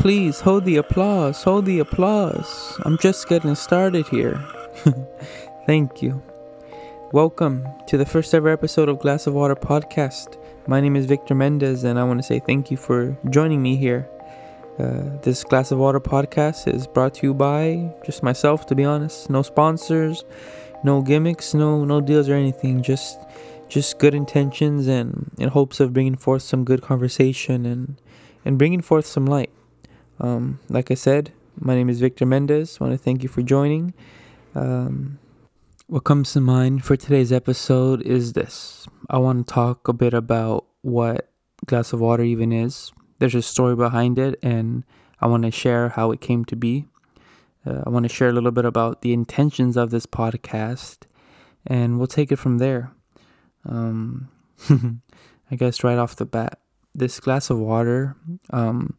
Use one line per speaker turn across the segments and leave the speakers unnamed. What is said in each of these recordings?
Please hold the applause, hold the applause. I'm just getting started here. Thank you. Welcome to the first ever episode of Glass of Water podcast. My name is Victor Mendez, and I want to say thank you for joining me here. Uh, this Glass of Water podcast is brought to you by just myself, to be honest. No sponsors, no gimmicks, no no deals or anything. Just just good intentions and in hopes of bringing forth some good conversation and and bringing forth some light. Um, like I said, my name is Victor Mendez. I want to thank you for joining. Um, what comes to mind for today's episode is this. I want to talk a bit about what glass of water even is. There's a story behind it, and I want to share how it came to be. Uh, I want to share a little bit about the intentions of this podcast, and we'll take it from there. Um, I guess right off the bat, this glass of water, um,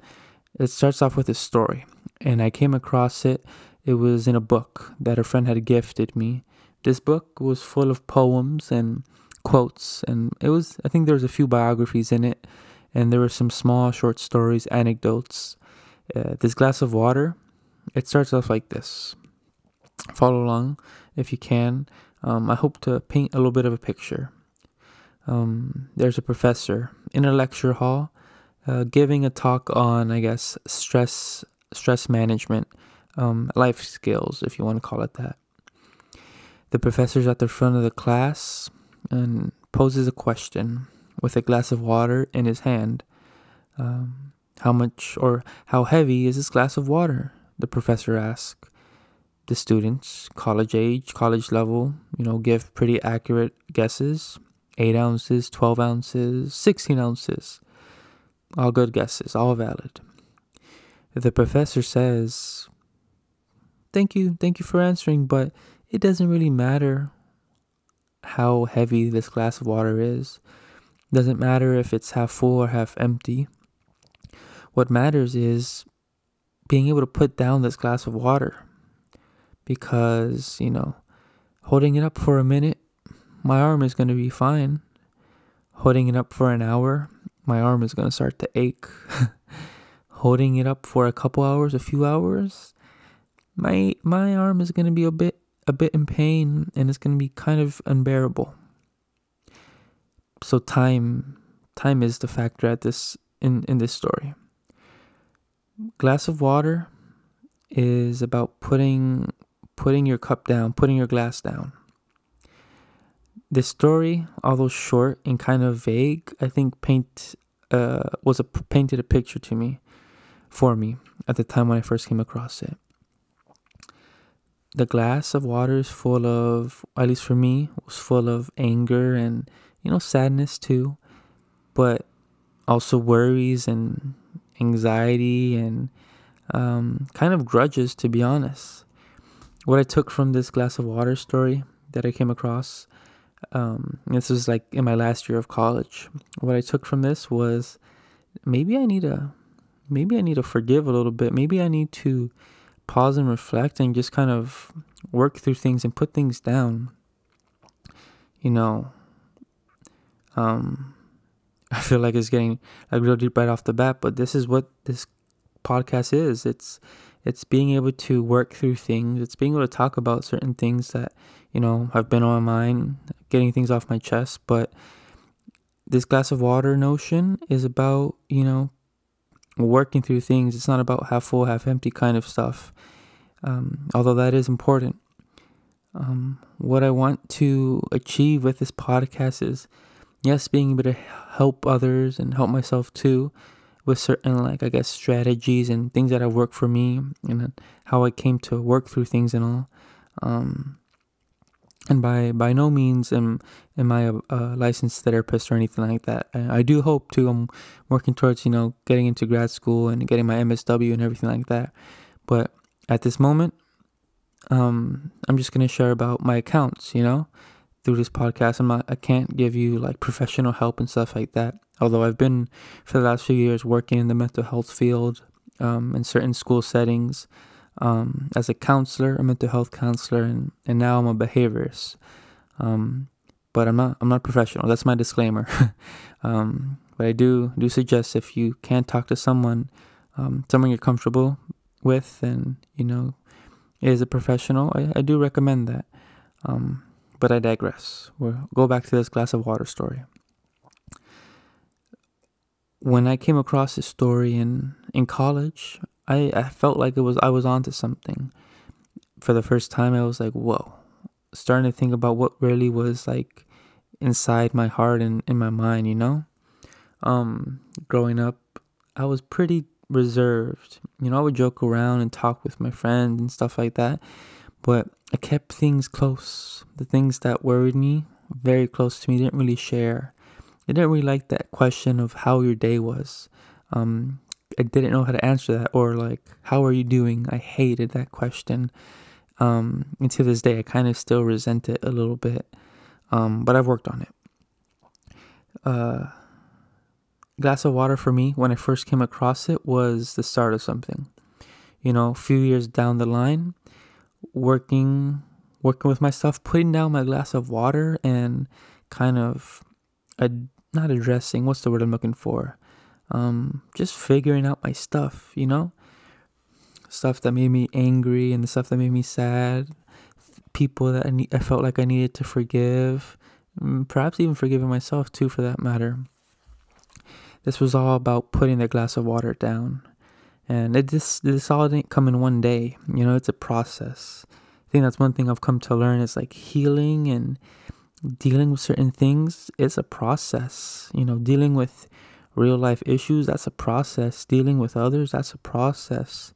it starts off with a story, and I came across it. It was in a book that a friend had gifted me. This book was full of poems and quotes, and it was, I think there was a few biographies in it, and there were some small short stories, anecdotes. Uh, this glass of water, it starts off like this. Follow along if you can. Um, I hope to paint a little bit of a picture um, there's a professor in a lecture hall uh, giving a talk on, I guess, stress stress management, um, life skills, if you want to call it that. The professor's at the front of the class and poses a question with a glass of water in his hand. Um, how much or how heavy is this glass of water? The professor asks. The students, college age, college level, you know, give pretty accurate guesses. 8 ounces, 12 ounces, 16 ounces. All good guesses, all valid. The professor says, Thank you, thank you for answering, but it doesn't really matter how heavy this glass of water is. Doesn't matter if it's half full or half empty. What matters is being able to put down this glass of water. Because, you know, holding it up for a minute my arm is going to be fine. Holding it up for an hour, my arm is going to start to ache. Holding it up for a couple hours, a few hours, my my arm is going to be a bit a bit in pain and it's going to be kind of unbearable. So time time is the factor at this in in this story. Glass of water is about putting putting your cup down, putting your glass down. This story, although short and kind of vague, I think paint uh, was a painted a picture to me, for me at the time when I first came across it. The glass of water is full of, at least for me, was full of anger and you know sadness too, but also worries and anxiety and um, kind of grudges, to be honest. What I took from this glass of water story that I came across um, this was like in my last year of college. What I took from this was maybe I need to maybe I need to forgive a little bit. Maybe I need to pause and reflect and just kind of work through things and put things down. You know, um, I feel like it's getting like real deep right off the bat, but this is what this podcast is. It's it's being able to work through things. It's being able to talk about certain things that you know have been on my mind, getting things off my chest. But this glass of water notion is about you know working through things. It's not about half full, half empty kind of stuff. Um, although that is important. Um, what I want to achieve with this podcast is, yes, being able to help others and help myself too with certain like I guess strategies and things that have worked for me and how I came to work through things and all. Um, and by by no means am am I a, a, licensed therapist or anything like that. I, do hope to. I'm working towards you know getting into grad school and getting my MSW and everything like that. But at this moment, um, I'm just gonna share about my accounts. You know, through this podcast. I'm not. I can't give you like professional help and stuff like that although I've been for the last few years working in the mental health field um, in certain school settings um, as a counselor, a mental health counselor, and, and now I'm a behaviorist. Um, but I'm not I'm not professional. That's my disclaimer. Um, but I do do suggest if you can't talk to someone um, someone you're comfortable with, and you know, is a professional, I, I do recommend that. Um, but I digress. We'll go back to this glass of water story. When I came across this story in in college, I, I felt like it was I was onto something. For the first time, I was like, "Whoa!" Starting to think about what really was like inside my heart and in my mind. You know, um, growing up, I was pretty reserved. You know, I would joke around and talk with my friends and stuff like that, but I kept things close. The things that worried me very close to me didn't really share. I didn't really like that question of how your day was. Um, I didn't know how to answer that or like how are you doing? I hated that question. Um, and to this day, I kind of still resent it a little bit. Um, but I've worked on it. Uh, glass of water for me when I first came across it was the start of something. You know, a few years down the line, working working with my stuff, putting down my glass of water and kind of ad- not addressing what's the word I'm looking for. Um, just figuring out my stuff, you know? Stuff that made me angry and the stuff that made me sad. People that I, ne- I felt like I needed to forgive. Mm, perhaps even forgiving myself too, for that matter. This was all about putting the glass of water down. And it just this all didn't come in one day. You know, it's a process. I think that's one thing I've come to learn is like healing and dealing with certain things is a process. You know, dealing with real life issues, that's a process. Dealing with others, that's a process.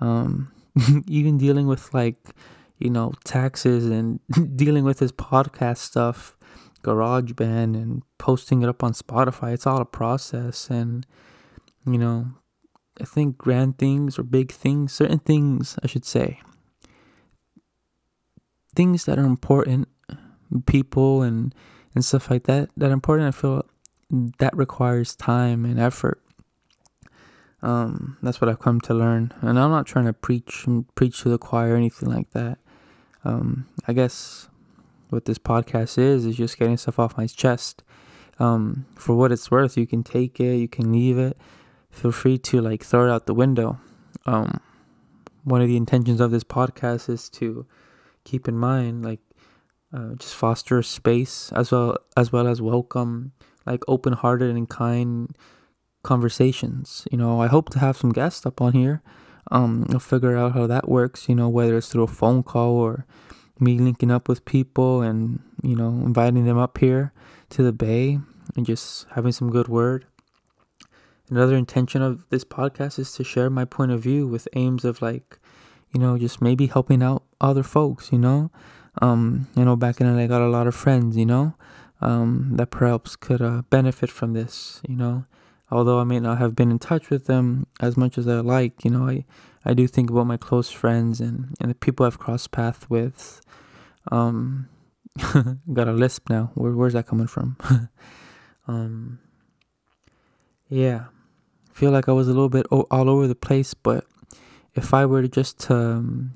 Um, even dealing with like, you know, taxes and dealing with this podcast stuff GarageBand and posting it up on Spotify. It's all a process. And, you know, I think grand things or big things, certain things, I should say, things that are important, people and, and stuff like that, that are important, I feel that requires time and effort. Um, that's what I've come to learn. And I'm not trying to preach preach to the choir or anything like that. Um, I guess what this podcast is is just getting stuff off my chest. Um, for what it's worth, you can take it, you can leave it. Feel free to like throw it out the window. Um, one of the intentions of this podcast is to keep in mind like uh, just foster space as well as well as welcome like open-hearted and kind conversations. You know, I hope to have some guests up on here. Um, I'll figure out how that works. You know, whether it's through a phone call or me linking up with people and you know inviting them up here to the bay and just having some good word another intention of this podcast is to share my point of view with aims of like you know just maybe helping out other folks you know um you know back in I got a lot of friends you know um that perhaps could uh, benefit from this you know although I may not have been in touch with them as much as I like you know I I do think about my close friends and, and the people I've crossed paths with um, got a lisp now. Where, where's that coming from? um, yeah, feel like I was a little bit all over the place, but if I were to just to, um,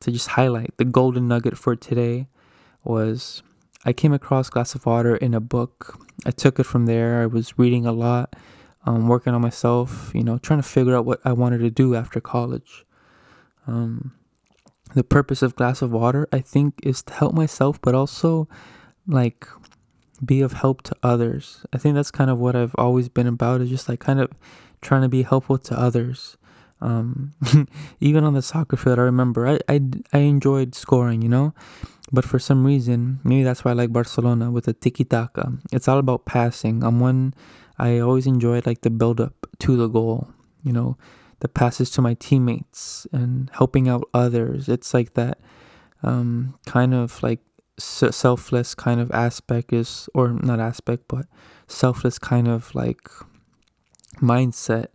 to just highlight the golden nugget for today was I came across Glass of Water in a book. I took it from there. I was reading a lot, um, working on myself, you know, trying to figure out what I wanted to do after college. Um, the purpose of glass of water i think is to help myself but also like be of help to others i think that's kind of what i've always been about is just like kind of trying to be helpful to others um, even on the soccer field i remember I, I i enjoyed scoring you know? But for some reason maybe that's why i like barcelona with the tiki-taka. It's all about passing. I'm one i always enjoyed like the build up to the goal you know? The passes to my teammates and helping out others. It's like that um, kind of like selfless kind of aspect is, or not aspect, but selfless kind of like mindset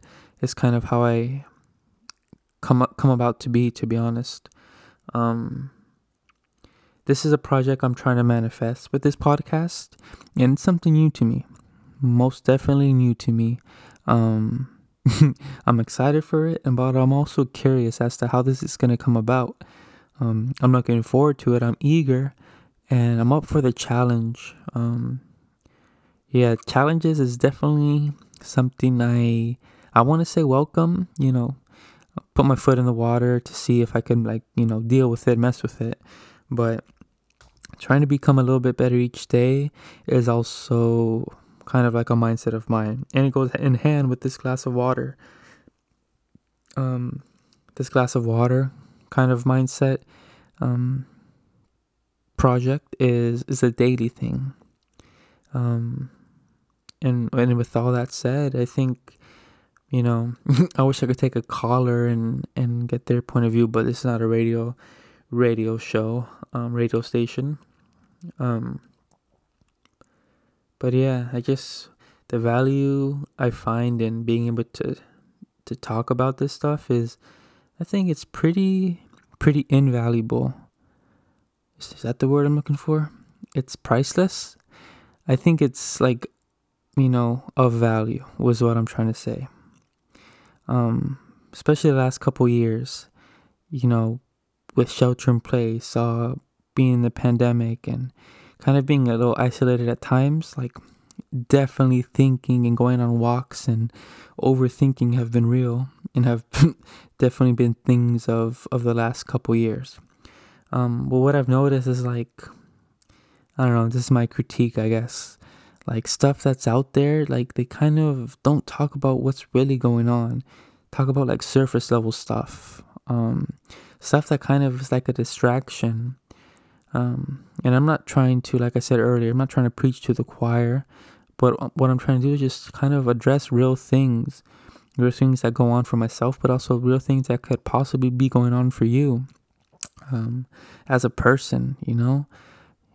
is kind of how I come come about to be. To be honest, um, this is a project I'm trying to manifest with this podcast, and it's something new to me. Most definitely new to me. Um, I'm excited for it, and but I'm also curious as to how this is going to come about. Um, I'm looking forward to it. I'm eager, and I'm up for the challenge. Um, yeah, challenges is definitely something I I want to say welcome, you know, put my foot in the water to see if I can like, you know, deal with it, mess with it. But trying to become a little bit better each day is also kind of like a mindset of mine. And it goes in hand with this glass of water. Um this glass of water kind of mindset um project is is a daily thing. Um and and with all that said, I think you know, I wish I could take a caller and and get their point of view, but it's not a radio radio show, um, radio station. Um, but yeah, I just the value I find in being able to to talk about this stuff is, I think it's pretty pretty invaluable. Is, is that the word I'm looking for? It's priceless. I think it's like, you know, of value was what I'm trying to say um, especially the last couple years, you know, with shelter in place, uh, being in the pandemic and kind of being a little isolated at times, like definitely thinking and going on walks and overthinking have been real and have definitely been things of, of the last couple years. Um, but what I've noticed is like, I don't know, this is my critique, I guess like stuff that's out there like they kind of don't talk about what's really going on. Talk about like surface level stuff um stuff that kind of is like a distraction. Um and i'm not trying to like i said earlier i'm not trying to preach to the choir but what i'm trying to do is just kind of address real things real things that go on for myself but also real things that could possibly be going on for you um as a person you know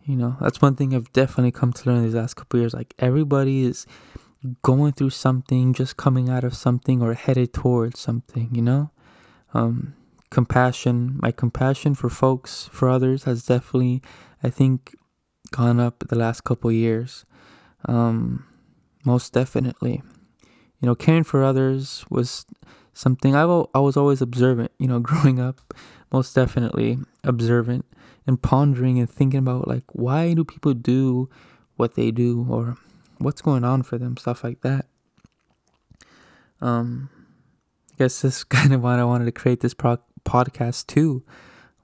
you know, that's one thing I've definitely come to learn these last couple years. Like everybody is going through something, just coming out of something or headed towards something, you know? Um, compassion, my compassion for folks, for others has definitely, I think, gone up the last couple years. Um, most definitely. You know, caring for others was something I, I was always observant, you know, growing up, most definitely observant and pondering and thinking about like why do people do what they do or what's going on for them stuff like that. Um i guess this is kind of why i wanted to create this pro- podcast too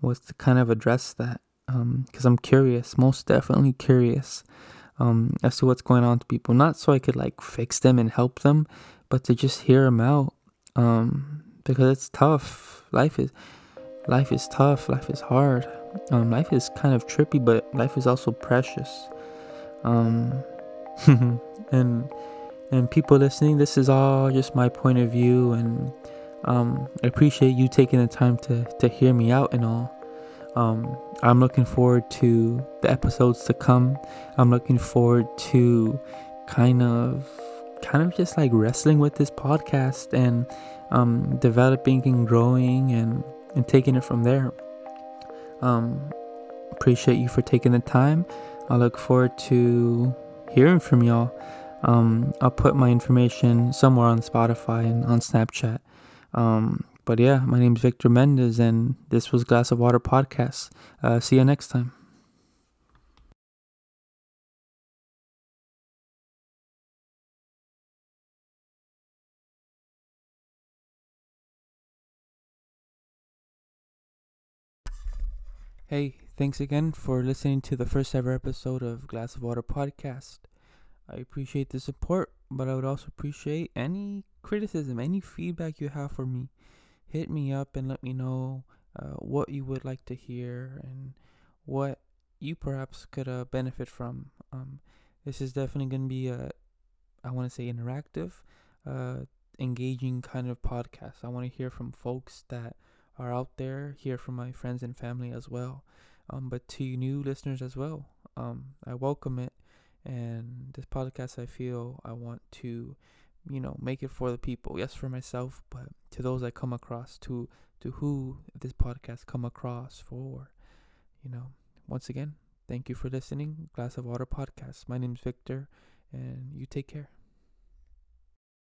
was to kind of address that um because i'm curious most definitely curious um as to what's going on to people. Not so i could like fix them and help them but to just hear them out um because it's tough. Life is life is tough. Life is hard um, life is kind of trippy, but life is also precious. Um, and and people listening, this is all just my point of view, and um, I appreciate you taking the time to to hear me out and all. Um, I'm looking forward to the episodes to come. I'm looking forward to kind of kind of just like wrestling with this podcast and um, developing and growing and and taking it from there. Um, appreciate you for taking the time. I look forward to hearing from y'all. Um, I'll put my information somewhere on Spotify and on Snapchat. Um, but yeah, my name is Victor Mendez, and this was Glass of Water Podcast. Uh, see you next time. Hey, thanks again for listening to the first ever episode of Glass of Water podcast. I appreciate the support, but I would also appreciate any criticism, any feedback you have for me. Hit me up and let me know uh, what you would like to hear and what you perhaps could uh, benefit from. Um, this is definitely going to be a, I want to say, interactive, uh, engaging kind of podcast. I want to hear from folks that are out there, hear from my friends and family as well. Um, but to new listeners as well, um, I welcome it. And this podcast, I feel I want to, you know, make it for the people. Yes, for myself, but to those I come across, to to who this podcast come across for. You know, once again, thank you for listening. Glass of Water podcast. My name is Victor, and you take care.